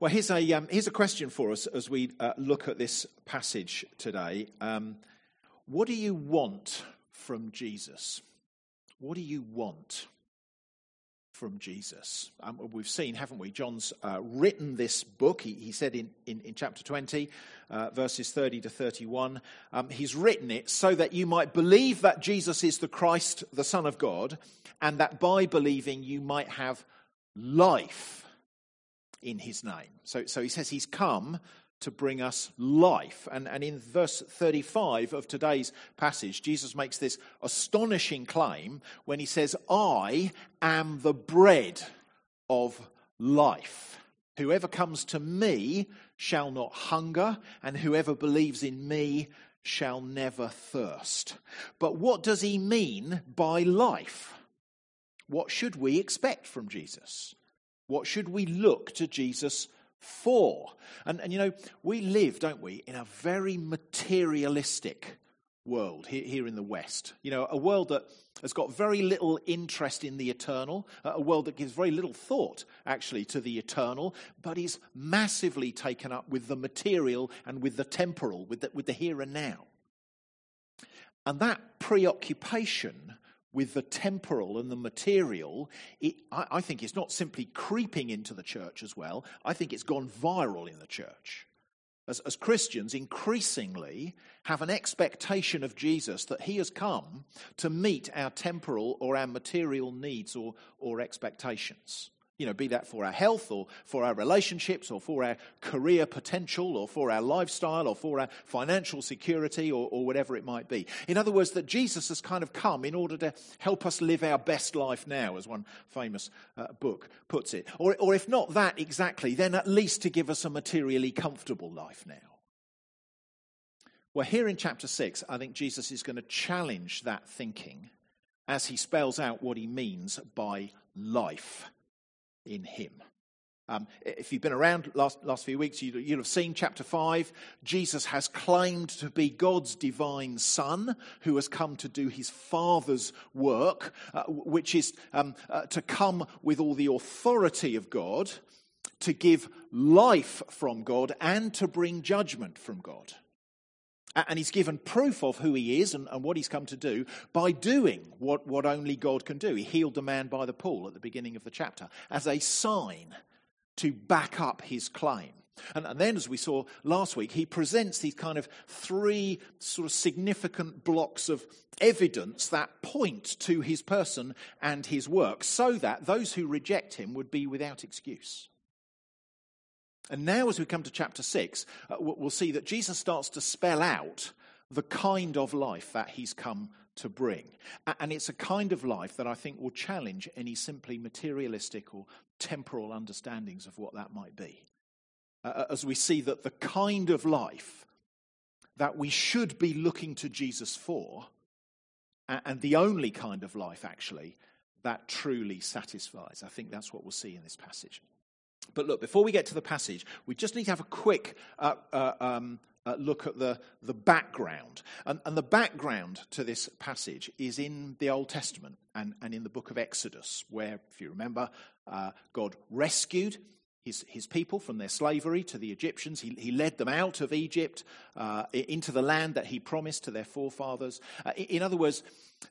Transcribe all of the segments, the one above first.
Well, here's a, um, here's a question for us as we uh, look at this passage today. Um, what do you want from Jesus? What do you want from Jesus? Um, we've seen, haven't we? John's uh, written this book. He, he said in, in, in, chapter 20, uh, verses 30 to 31, um, he's written it so that you might believe that Jesus is the Christ, the Son of God, and that by believing you might have life in his name. So, so he says he's come to bring us life. And, and in verse 35 of today's passage, Jesus makes this astonishing claim when he says, I am the bread of life. Whoever comes to me shall not hunger, and whoever believes in me shall never thirst. But what does he mean by life? What should we expect from Jesus? What should we look to Jesus for? And, and you know, we live, don't we, in a very materialistic world here, here in the West. You know, a world that has got very little interest in the eternal, uh, a world that gives very little thought, actually, to the eternal, but is massively taken up with the material and with the temporal, with the, with the here and now. And that preoccupation with the temporal and the material, it, I, I think it's not simply creeping into the church as well. I think it's gone viral in the church. As, as, Christians, increasingly have an expectation of Jesus that he has come to meet our temporal or our material needs or, or expectations. You know, be that for our health or for our relationships or for our career potential or for our lifestyle or for our financial security or, or, whatever it might be. In other words, that Jesus has kind of come in order to help us live our best life now, as one famous uh, book puts it. Or, or if not that exactly, then at least to give us a materially comfortable life now. Well, here in chapter 6, I think Jesus is going to challenge that thinking as he spells out what he means by life in him. Um, if you've been around last last few weeks, you, will have seen chapter five. Jesus has claimed to be God's divine Son, who has come to do His Father's work, uh, which is um, uh, to come with all the authority of God, to give life from God, and to bring judgment from God. And he's given proof of who he is and, and, what he's come to do by doing what, what only God can do. He healed the man by the pool at the beginning of the chapter as a sign to back up his claim. And, and then, as we saw last week, he presents these kind of three sort of significant blocks of evidence that point to his person and his work so that those who reject him would be without excuse. And now, as we come to chapter 6, uh, we'll see that Jesus starts to spell out the kind of life that he's come to bring. And it's a kind of life that I think will challenge any simply materialistic or temporal understandings of what that might be. Uh, as we see that the kind of life that we should be looking to Jesus for, and the only kind of life actually that truly satisfies. I think that's what we'll see in this passage. But look, before we get to the passage, we just need to have a quick uh, uh, um, uh, look at the, the background. And, and, the background to this passage is in the Old Testament and, and in the book of Exodus, where, if you remember, uh, God rescued his, his people from their slavery to the Egyptians. He, he led them out of Egypt uh, into the land that he promised to their forefathers. Uh, in other words,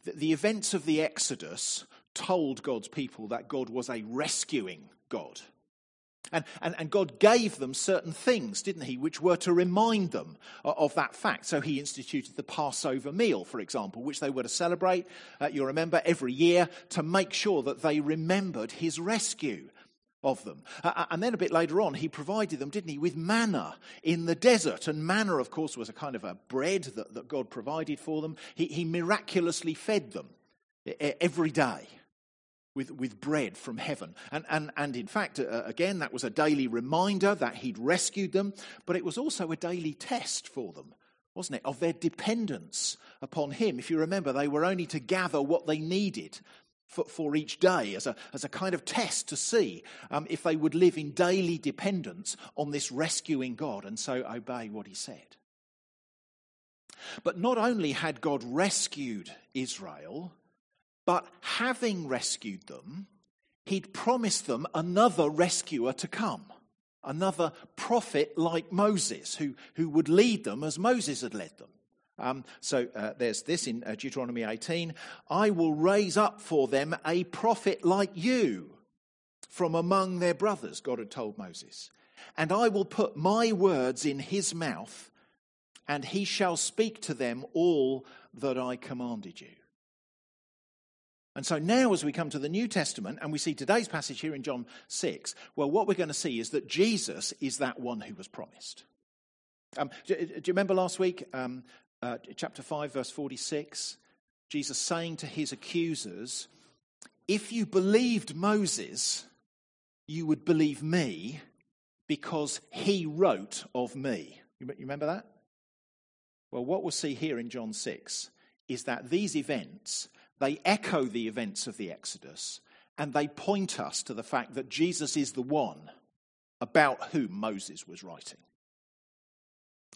the, the events of the Exodus told God's people that God was a rescuing God. And, and, and, God gave them certain things, didn't He, which were to remind them of that fact. So He instituted the Passover meal, for example, which they were to celebrate, uh, you remember, every year to make sure that they remembered His rescue of them. Uh, and then a bit later on, He provided them, didn't He, with manna in the desert. And manna, of course, was a kind of a bread that, that God provided for them. He, he miraculously fed them every day with, with bread from heaven. And, and, and in fact, uh, again, that was a daily reminder that he'd rescued them, but it was also a daily test for them, wasn't it, of their dependence upon him. If you remember, they were only to gather what they needed for, for each day as a, as a kind of test to see um, if they would live in daily dependence on this rescuing God and so obey what he said. But not only had God rescued Israel, but having rescued them, he'd promised them another rescuer to come. another prophet like Moses who, who would lead them as Moses had led them. Um, so uh, there's this in uh, Deuteronomy 18 I will raise up for them a prophet like you from among their brothers, God had told Moses. And I will put my words in his mouth, and he shall speak to them all that I commanded you. And so now, as we come to the New Testament and we see today's passage here in John 6, well, what we're going to see is that Jesus is that one who was promised. Um, do, do, you remember last week, um, uh, chapter 5, verse 46? Jesus saying to his accusers, If you believed Moses, you would believe me because he wrote of me. You remember that? Well, what we'll see here in John 6 is that these events they echo the events of the Exodus and they point us to the fact that Jesus is the one about whom Moses was writing.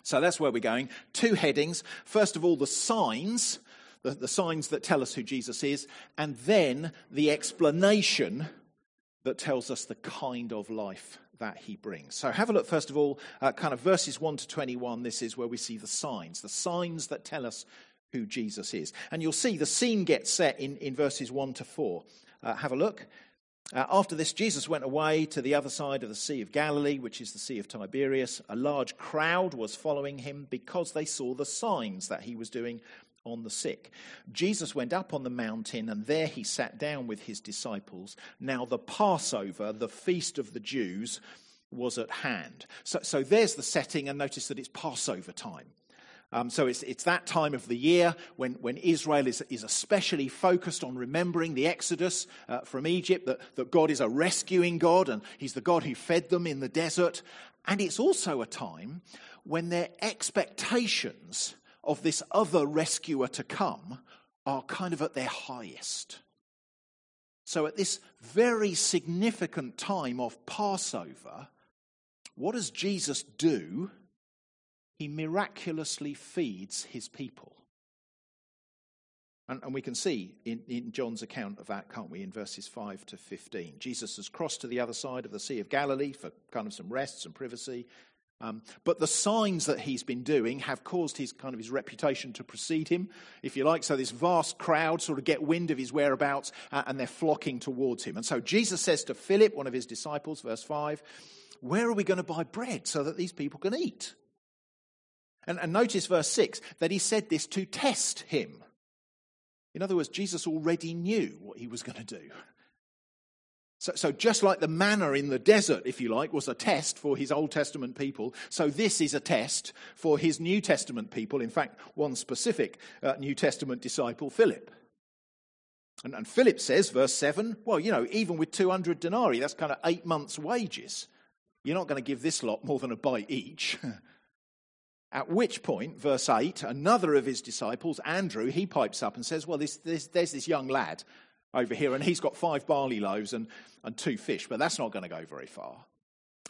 So that's where we're going. Two headings. First of all, the signs, the, the, signs that tell us who Jesus is, and then the explanation that tells us the kind of life that he brings. So have a look, first of all, uh, kind of verses 1 to 21. This is where we see the signs, the signs that tell us who Jesus is. And you'll see the scene gets set in, in verses 1 to 4. Uh, have a look. Uh, after this, Jesus went away to the other side of the Sea of Galilee, which is the Sea of Tiberias. A large crowd was following him because they saw the signs that he was doing on the sick. Jesus went up on the mountain, and there he sat down with his disciples. Now, the Passover, the feast of the Jews, was at hand. So, so there's the setting, and notice that it's Passover time. Um, so it's, it's that time of the year when, when Israel is, is especially focused on remembering the Exodus uh, from Egypt, that, that God is a rescuing God and He's the God who fed them in the desert. And it's also a time when their expectations of this other rescuer to come are kind of at their highest. So, at this very significant time of Passover, what does Jesus do? He miraculously feeds his people. And, and, we can see in, in John's account of that, can't we, in verses 5 to 15. Jesus has crossed to the other side of the Sea of Galilee for kind of some rest, some privacy. Um, but the signs that he's been doing have caused his kind of his reputation to precede him, if you like. So this vast crowd sort of get wind of his whereabouts uh, and they're flocking towards him. And so Jesus says to Philip, one of his disciples, verse 5, Where are we going to buy bread so that these people can eat? And, and notice verse 6 that he said this to test him. In other words, Jesus already knew what he was going to do. So, so, just like the manna in the desert, if you like, was a test for his Old Testament people, so this is a test for his New Testament people. In fact, one specific uh, New Testament disciple, Philip. And, and Philip says, verse 7, well, you know, even with 200 denarii, that's kind of eight months' wages. You're not going to give this lot more than a bite each. At which point, verse 8, another of his disciples, Andrew, he pipes up and says, Well, this, this, there's this young lad over here, and he's got five barley loaves and, and two fish, but that's not going to go very far.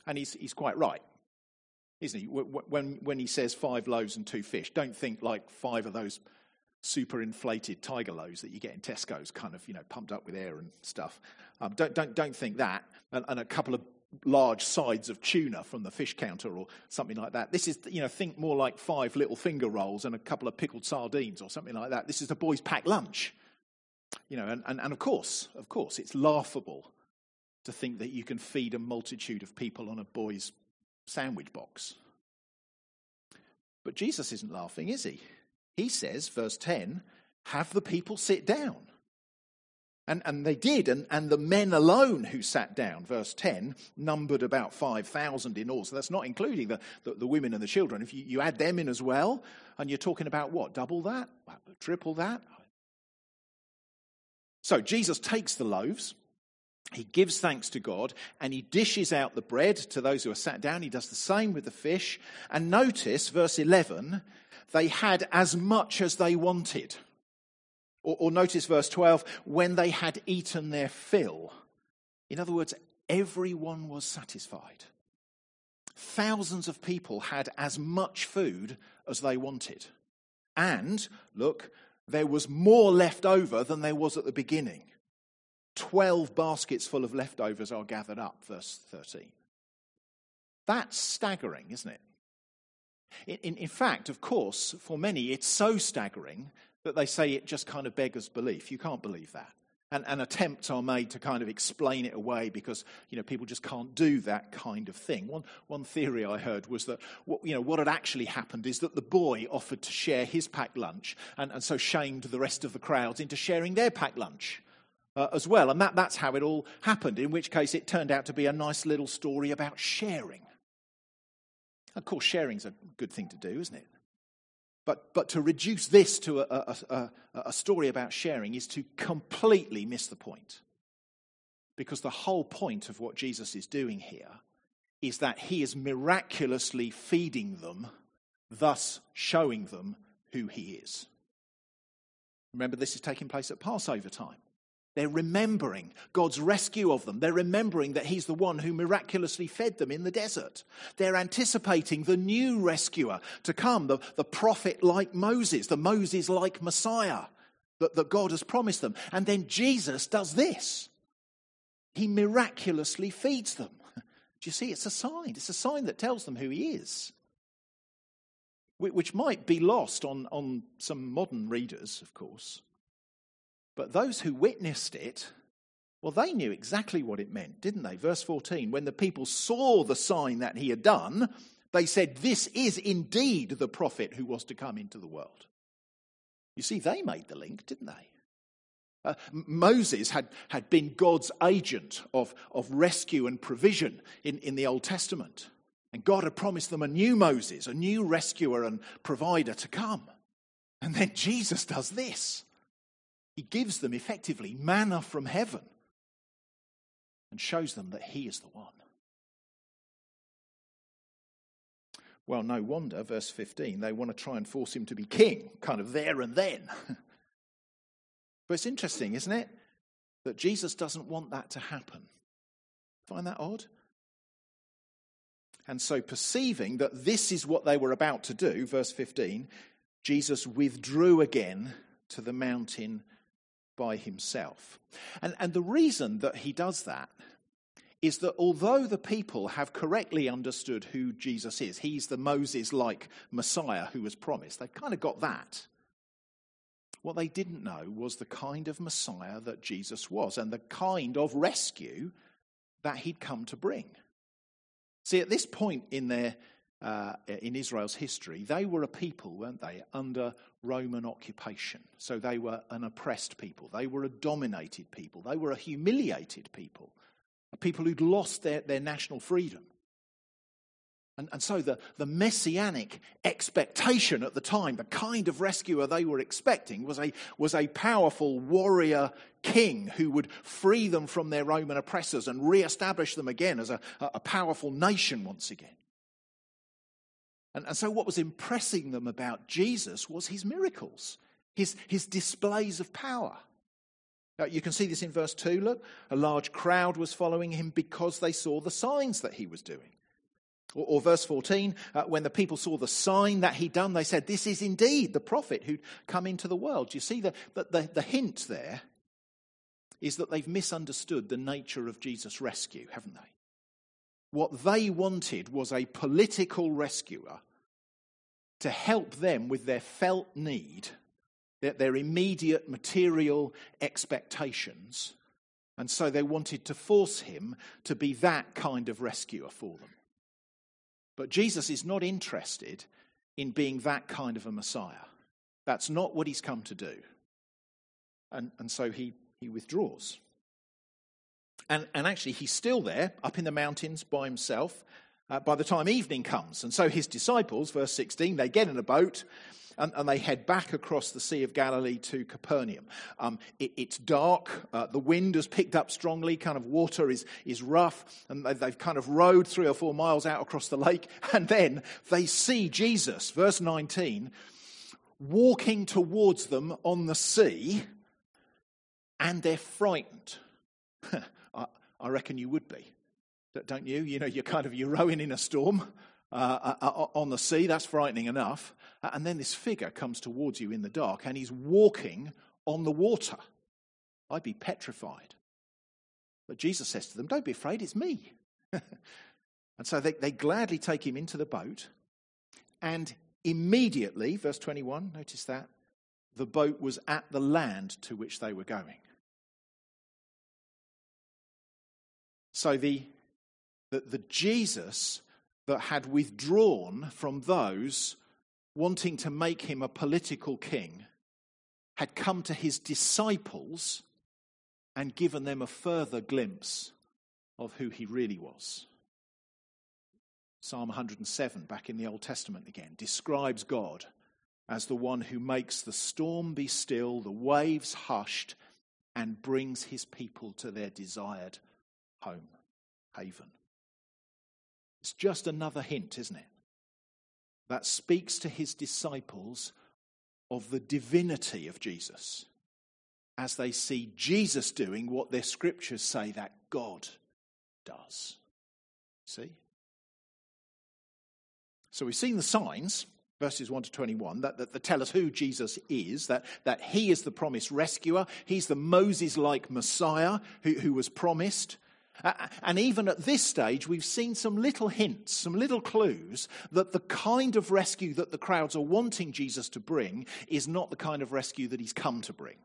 And he's, he's quite right, isn't he? When, when he says five loaves and two fish, don't think like five of those super inflated tiger loaves that you get in Tesco's, kind of, you know, pumped up with air and stuff. Um, don't, don't, don't think that. And, and a couple of large sides of tuna from the fish counter or something like that. This is, you know, think more like five little finger rolls and a couple of pickled sardines or something like that. This is a boy's packed lunch. You know, and, and, and of course, of course, it's laughable to think that you can feed a multitude of people on a boy's sandwich box. But Jesus isn't laughing, is he? He says, verse 10, have the people sit down. And, and they did, and, and the men alone who sat down, verse 10, numbered about 5,000 in all. So that's not including the, the, the, women and the children. If you, you add them in as well, and you're talking about what? Double that? Triple that? So Jesus takes the loaves, he gives thanks to God, and he dishes out the bread to those who are sat down. He does the same with the fish. And notice, verse 11, they had as much as they wanted. Or, or notice verse 12, when they had eaten their fill. In other words, everyone was satisfied. Thousands of people had as much food as they wanted. And, look, there was more left over than there was at the beginning. Twelve baskets full of leftovers are gathered up, verse 13. That's staggering, isn't it? In, in, in, fact, of course, for many, it's so staggering that they say it just kind of beggars belief. You can't believe that. And, and, attempts are made to kind of explain it away because you know people just can't do that kind of thing. One one theory I heard was that what you know what had actually happened is that the boy offered to share his packed lunch and, and so shamed the rest of the crowds into sharing their packed lunch. Uh, as well, and that, that's how it all happened, in which case it turned out to be a nice little story about sharing. Of course, sharing's a good thing to do, isn't it? But, but to reduce this to a, a, a, a story about sharing is to completely miss the point. Because the whole point of what Jesus is doing here is that he is miraculously feeding them, thus showing them who he is. Remember, this is taking place at Passover time. They're remembering God's rescue of them. They're remembering that He's the one who miraculously fed them in the desert. They're anticipating the new rescuer to come, the, the prophet like Moses, the Moses like Messiah that, that God has promised them. And then Jesus does this He miraculously feeds them. Do you see? It's a sign. It's a sign that tells them who He is. Which might be lost on, on some modern readers, of course. But those who witnessed it, well, they knew exactly what it meant, didn't they? Verse 14 when the people saw the sign that he had done, they said, This is indeed the prophet who was to come into the world. You see, they made the link, didn't they? Uh, Moses had, had been God's agent of, of rescue and provision in, in the Old Testament. And God had promised them a new Moses, a new rescuer and provider to come. And then Jesus does this. He gives them effectively manna from heaven and shows them that He is the one. Well, no wonder, verse 15, they want to try and force him to be king, kind of there and then. but it's interesting, isn't it? That Jesus doesn't want that to happen. Find that odd? And so, perceiving that this is what they were about to do, verse 15, Jesus withdrew again to the mountain by himself. And, and the reason that he does that is that although the people have correctly understood who Jesus is, he's the Moses like Messiah who was promised, they've kind of got that. What they didn't know was the kind of Messiah that Jesus was and the kind of rescue that he'd come to bring. See, at this point in their uh, in Israel's history, they were a people, weren't they, under Roman occupation. So they were an oppressed people. They were a dominated people. They were a humiliated people, a people who'd lost their, their national freedom. And, and so the, the messianic expectation at the time, the kind of rescuer they were expecting, was a, was a powerful warrior king who would free them from their Roman oppressors and re establish them again as a, a powerful nation once again. And, and so, what was impressing them about Jesus was his miracles, his, his displays of power. Now, you can see this in verse 2. Look, a large crowd was following him because they saw the signs that he was doing. Or, or verse 14, uh, when the people saw the sign that he'd done, they said, This is indeed the prophet who'd come into the world. You see, the, the, the, the hint there is that they've misunderstood the nature of Jesus' rescue, haven't they? What they wanted was a political rescuer to help them with their felt need, their, their immediate material expectations. And so they wanted to force him to be that kind of rescuer for them. But Jesus is not interested in being that kind of a Messiah. That's not what he's come to do. And, and so he, he withdraws. And, and actually, he's still there up in the mountains by himself uh, by the time evening comes. And so his disciples, verse 16, they get in a boat and, and, they head back across the Sea of Galilee to Capernaum. Um, it, it's dark, uh, the wind has picked up strongly, kind of water is, is rough, and they, they've kind of rowed three or four miles out across the lake, and then they see Jesus, verse 19, walking towards them on the sea, and they're frightened. I reckon you would be, don't you? You know, you're kind of you're rowing in a storm uh, uh, uh on the sea. That's frightening enough. And then this figure comes towards you in the dark, and he's walking on the water. I'd be petrified. But Jesus says to them, "Don't be afraid. It's me." And so they, they gladly take him into the boat, and immediately, verse 21, notice that, the boat was at the land to which they were going. So the, the, the Jesus that had withdrawn from those wanting to make him a political king had come to his disciples and given them a further glimpse of who he really was. Psalm 107, back in the Old Testament again, describes God as the one who makes the storm be still, the waves hushed, and brings his people to their desired home, haven. It's just another hint, isn't it? That speaks to his disciples of the divinity of Jesus as they see Jesus doing what their scriptures say that God does. See? So we've seen the signs, verses 1 to 21, that, that, that, tell us who Jesus is, that, that he is the promised rescuer, he's the Moses like Messiah who, who was promised. And even at this stage, we've seen some little hints, some little clues that the kind of rescue that the crowds are wanting Jesus to bring is not the kind of rescue that he's come to bring.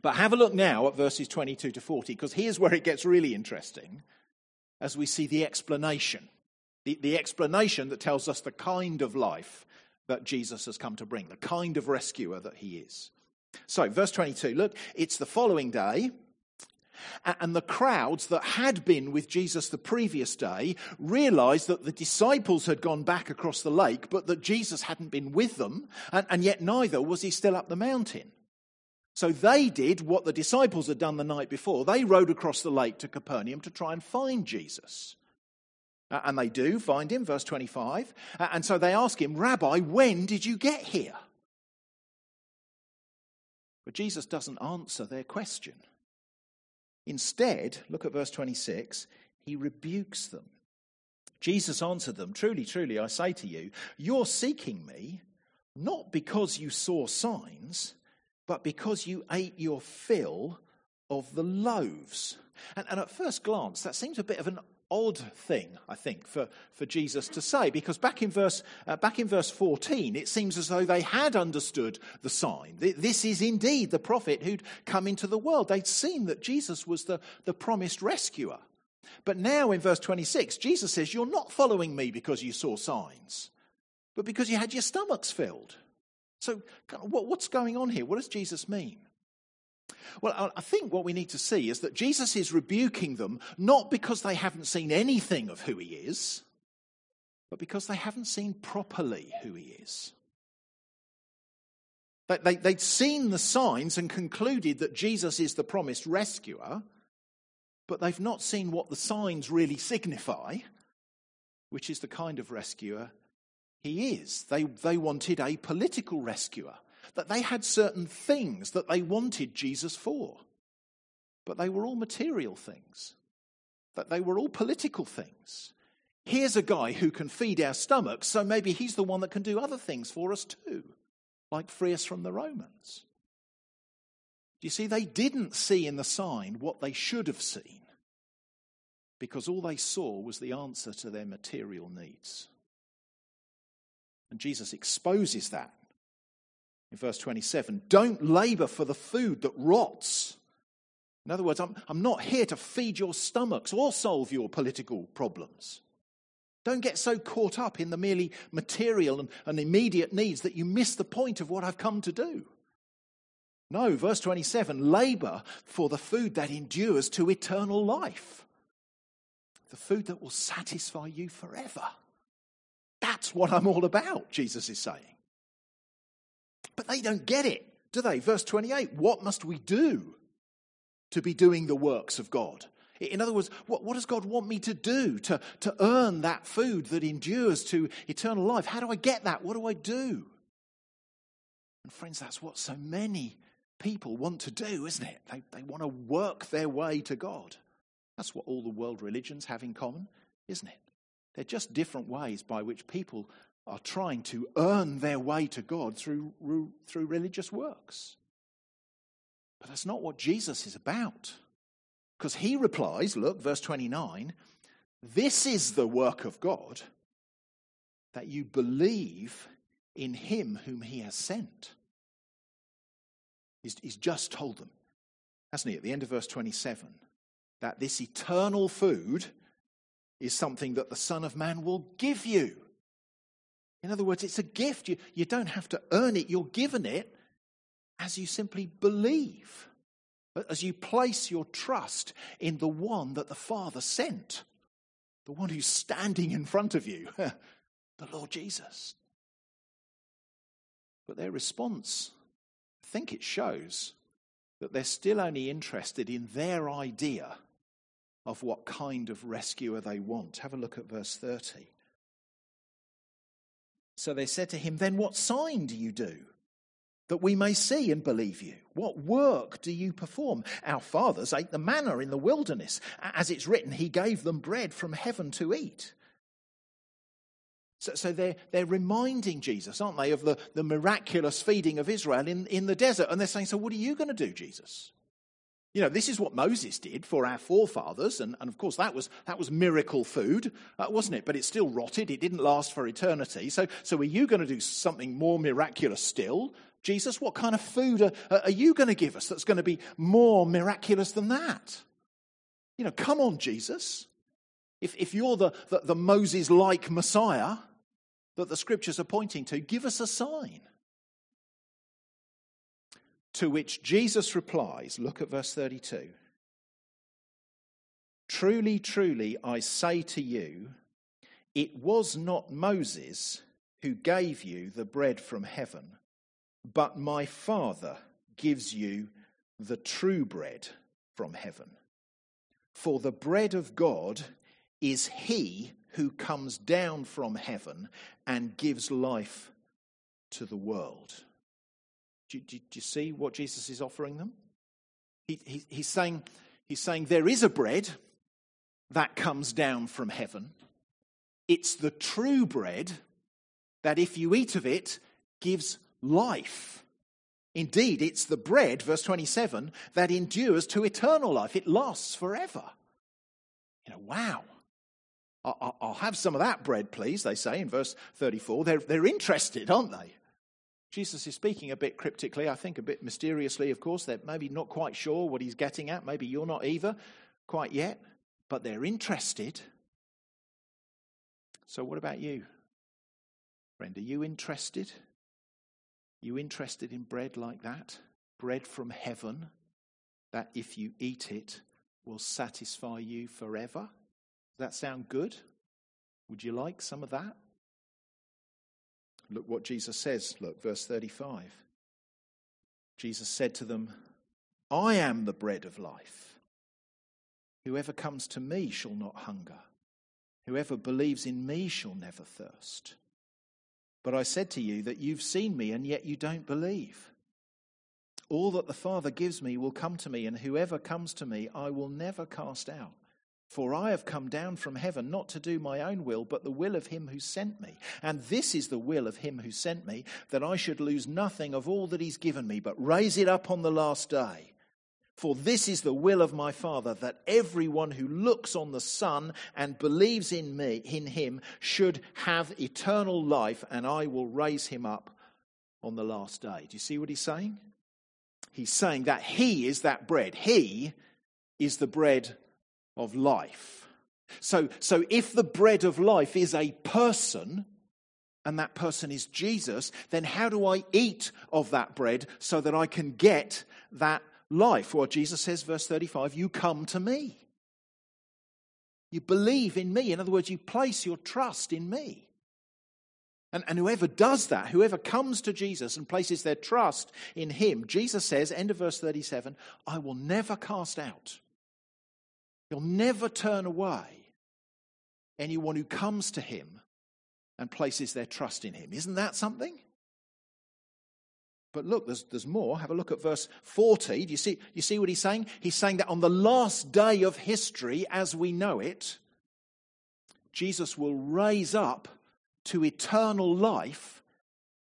But have a look now at verses 22 to 40, because here's where it gets really interesting as we see the explanation. The, the explanation that tells us the kind of life that Jesus has come to bring, the kind of rescuer that he is. So, verse 22, look, it's the following day. And the crowds that had been with Jesus the previous day realized that the disciples had gone back across the lake, but that Jesus hadn't been with them, and, and, yet neither was he still up the mountain. So they did what the disciples had done the night before. They rowed across the lake to Capernaum to try and find Jesus. And they do find him, verse 25. And so they ask him, Rabbi, when did you get here? But Jesus doesn't answer their question. Instead, look at verse 26, he rebukes them. Jesus answered them, Truly, truly, I say to you, you're seeking me not because you saw signs, but because you ate your fill of the loaves. And, and, at first glance, that seems a bit of an odd thing, I think, for, for Jesus to say, because back in, verse, uh, back in verse 14, it seems as though they had understood the sign. This is indeed the prophet who'd come into the world. They'd seen that Jesus was the, the promised rescuer. But now in verse 26, Jesus says, You're not following me because you saw signs, but because you had your stomachs filled. So, what's going on here? What does Jesus mean? Well, I think what we need to see is that Jesus is rebuking them not because they haven't seen anything of who he is, but because they haven't seen properly who he is. They, would seen the signs and concluded that Jesus is the promised rescuer, but they've not seen what the signs really signify, which is the kind of rescuer he is. They, they wanted a political rescuer that they had certain things that they wanted Jesus for. But they were all material things, that they were all political things. Here's a guy who can feed our stomachs, so maybe he's the one that can do other things for us too, like free us from the Romans. You see, they didn't see in the sign what they should have seen because all they saw was the answer to their material needs. And Jesus exposes that in verse 27 don't labor for the food that rots. In other words, I'm, I'm not here to feed your stomachs or solve your political problems. Don't get so caught up in the merely material and, and immediate needs that you miss the point of what I've come to do. No, verse 27 labor for the food that endures to eternal life, the food that will satisfy you forever. That's what I'm all about, Jesus is saying. But they don't get it, do they? Verse 28 What must we do to be doing the works of God? In other words, what, what, does God want me to do to, to earn that food that endures to eternal life? How do I get that? What do I do? And, friends, that's what so many people want to do, isn't it? They, they want to work their way to God. That's what all the world religions have in common, isn't it? They're just different ways by which people are trying to earn their way to God through, through religious works. But that's not what Jesus is about. Because he replies, look, verse 29, This is the work of God, that you believe in him whom he has sent. He's, he's just told them, hasn't he, at the end of verse 27, that this eternal food is something that the Son of Man will give you. In other words, it's a gift. You, you don't have to earn it, you're given it as you simply believe, as you place your trust in the one that the Father sent, the one who's standing in front of you, the Lord Jesus. But their response, I think it shows that they're still only interested in their idea of what kind of rescuer they want. Have a look at verse 30. So they said to him, Then what sign do you do? that we may see and believe you? What work do you perform? Our fathers ate the manna in the wilderness. As it's written, He gave them bread from heaven to eat. So, so they're, they're reminding Jesus, aren't they, of the, the miraculous feeding of Israel in, in the desert. And they're saying, So, what are you going to do, Jesus? You know, this is what Moses did for our forefathers, and, and of course that was, that was miracle food, uh, wasn't it? But it still rotted, it didn't last for eternity. So, so are you going to do something more miraculous still? Jesus, what kind of food are, are you going to give us that's going to be more miraculous than that? You know, come on, Jesus. If, if you're the, the, the Moses like Messiah that the scriptures are pointing to, give us a sign. To which Jesus replies, look at verse 32. Truly, truly, I say to you, it was not Moses who gave you the bread from heaven, but my Father gives you the true bread from heaven. For the bread of God is he who comes down from heaven and gives life to the world. Do, do, do you see what Jesus is offering them? He, he, he's, saying, he's saying there is a bread that comes down from heaven. It's the true bread that, if you eat of it, gives life. Indeed, it's the bread, verse 27, that endures to eternal life. It lasts forever. You know, wow. I'll have some of that bread, please, they say in verse 34. They're, they're interested, aren't they? Jesus is speaking a bit cryptically, I think a bit mysteriously, of course. They're maybe not quite sure what he's getting at. Maybe you're not either quite yet, but they're interested. So, what about you? Friend, are you interested? You interested in bread like that? Bread from heaven, that if you eat it will satisfy you forever? Does that sound good? Would you like some of that? Look what Jesus says. Look, verse 35. Jesus said to them, I am the bread of life. Whoever comes to me shall not hunger. Whoever believes in me shall never thirst. But I said to you that you've seen me, and yet you don't believe. All that the Father gives me will come to me, and whoever comes to me I will never cast out. For I have come down from heaven not to do my own will, but the will of him who sent me. And this is the will of him who sent me, that I should lose nothing of all that he's given me, but raise it up on the last day. For this is the will of my Father, that everyone who looks on the Son and believes in me, in him, should have eternal life, and I will raise him up on the last day. Do you see what he's saying? He's saying that he is that bread. He is the bread of life. So, so if the bread of life is a person, and that person is Jesus, then how do I eat of that bread so that I can get that life? Well, Jesus says, verse 35, you come to me. You believe in me. In other words, you place your trust in me. And, and whoever does that, whoever comes to Jesus and places their trust in him, Jesus says, end of verse 37, I will never cast out. He'll never turn away anyone who comes to him and places their trust in him. Isn't that something? But look, there's, there's more. Have a look at verse 40. Do you see, you see what he's saying? He's saying that on the last day of history, as we know it, Jesus will raise up to eternal life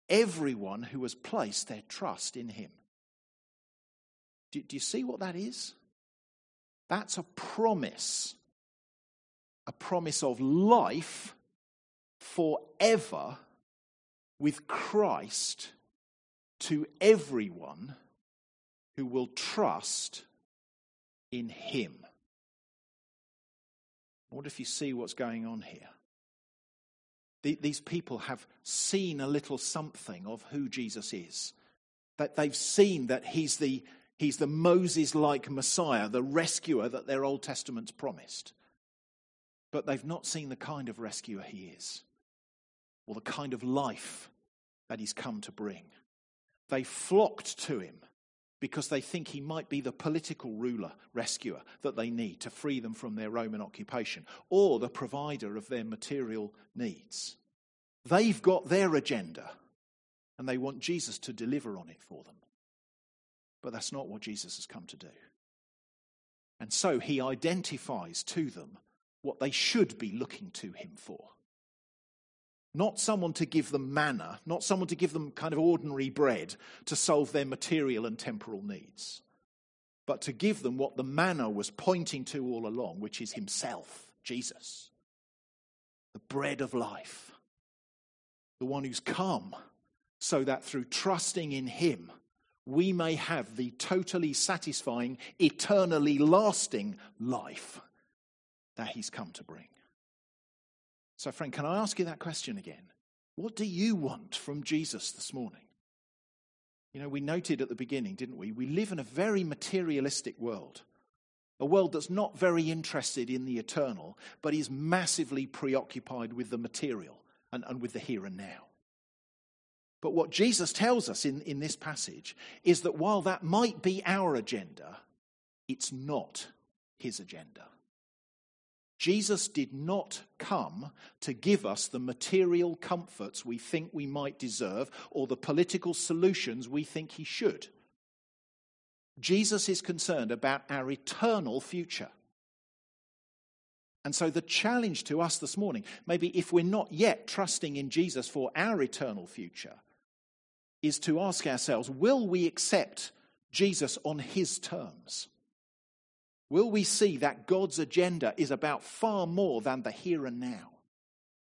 everyone who has placed their trust in him. Do, do you see what that is? That's a promise a promise of life forever with Christ to everyone who will trust in him. I wonder if you see what's going on here. These people have seen a little something of who Jesus is. That they've seen that he's the, he's the Moses like Messiah, the rescuer that their Old Testaments promised. But they've not seen the kind of rescuer he is, or the kind of life that he's come to bring. They flocked to him because they think he might be the political ruler, rescuer that they need to free them from their Roman occupation, or the provider of their material needs. They've got their agenda, and they want Jesus to deliver on it for them. But that's not what Jesus has come to do. And so he identifies to them what they should be looking to him for. Not someone to give them manna, not someone to give them kind of ordinary bread to solve their material and temporal needs, but to give them what the manna was pointing to all along, which is Himself, Jesus, the bread of life, the one who's come so that through trusting in Him, we may have the totally satisfying, eternally lasting life that He's come to bring. So, friend, can I ask you that question again? What do you want from Jesus this morning? You know, we noted at the beginning, didn't we? We live in a very materialistic world, a world that's not very interested in the eternal, but is massively preoccupied with the material and, and with the here and now. But what Jesus tells us in, in this passage is that while that might be our agenda, it's not his agenda. Jesus did not come to give us the material comforts we think we might deserve or the political solutions we think he should. Jesus is concerned about our eternal future. And so, the challenge to us this morning, maybe if we're not yet trusting in Jesus for our eternal future, is to ask ourselves will we accept Jesus on his terms? Will we see that God's agenda is about far more than the here and now?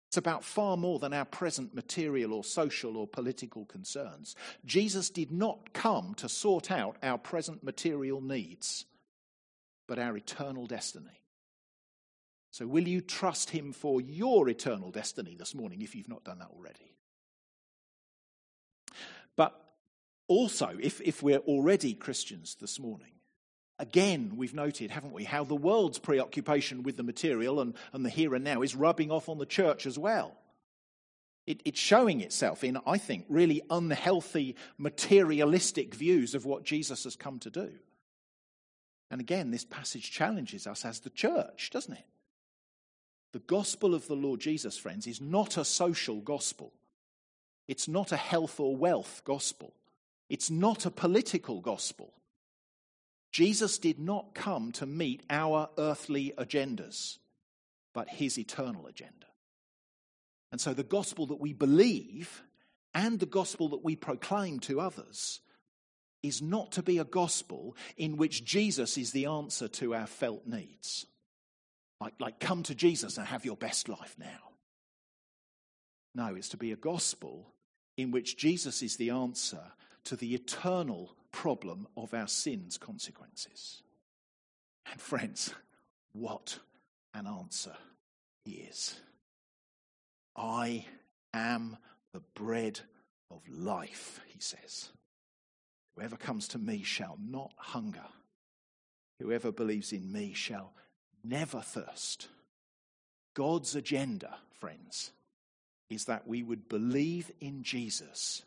It's about far more than our present material or social or political concerns. Jesus did not come to sort out our present material needs, but our eternal destiny. So, will you trust Him for your eternal destiny this morning if you've not done that already? But also, if, if we're already Christians this morning, Again, we've noted, haven't we, how the world's preoccupation with the material and, and the here and now is rubbing off on the church as well. It, it's showing itself in, I think, really unhealthy, materialistic views of what Jesus has come to do. And again, this passage challenges us as the church, doesn't it? The gospel of the Lord Jesus, friends, is not a social gospel. It's not a health or wealth gospel. It's not a political gospel. Jesus did not come to meet our earthly agendas, but his eternal agenda. And so the gospel that we believe and the gospel that we proclaim to others is not to be a gospel in which Jesus is the answer to our felt needs. Like, like come to Jesus and have your best life now. No, it's to be a gospel in which Jesus is the answer to the eternal problem of our sin's consequences. And friends, what an answer he is. I am the bread of life, he says. Whoever comes to me shall not hunger. Whoever believes in me shall never thirst. God's agenda, friends, is that we would believe in Jesus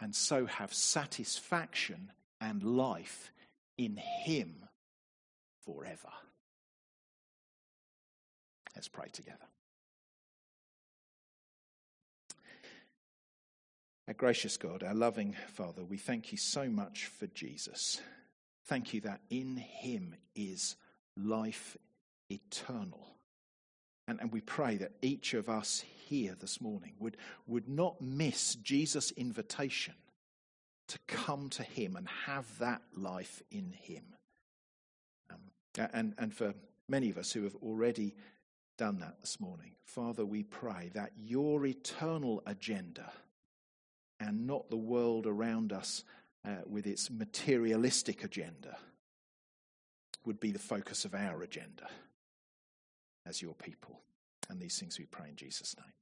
and so have satisfaction and life in Him forever. Let's pray together. Our gracious God, our loving Father, we thank you so much for Jesus. Thank you that in Him is life eternal. And, and we pray that each of us here this morning would, would not miss Jesus' invitation to come to Him and have that life in Him. Um, and, and for many of us who have already done that this morning, Father, we pray that your eternal agenda and not the world around us uh, with its materialistic agenda would be the focus of our agenda as your people. And these things we pray in Jesus' name.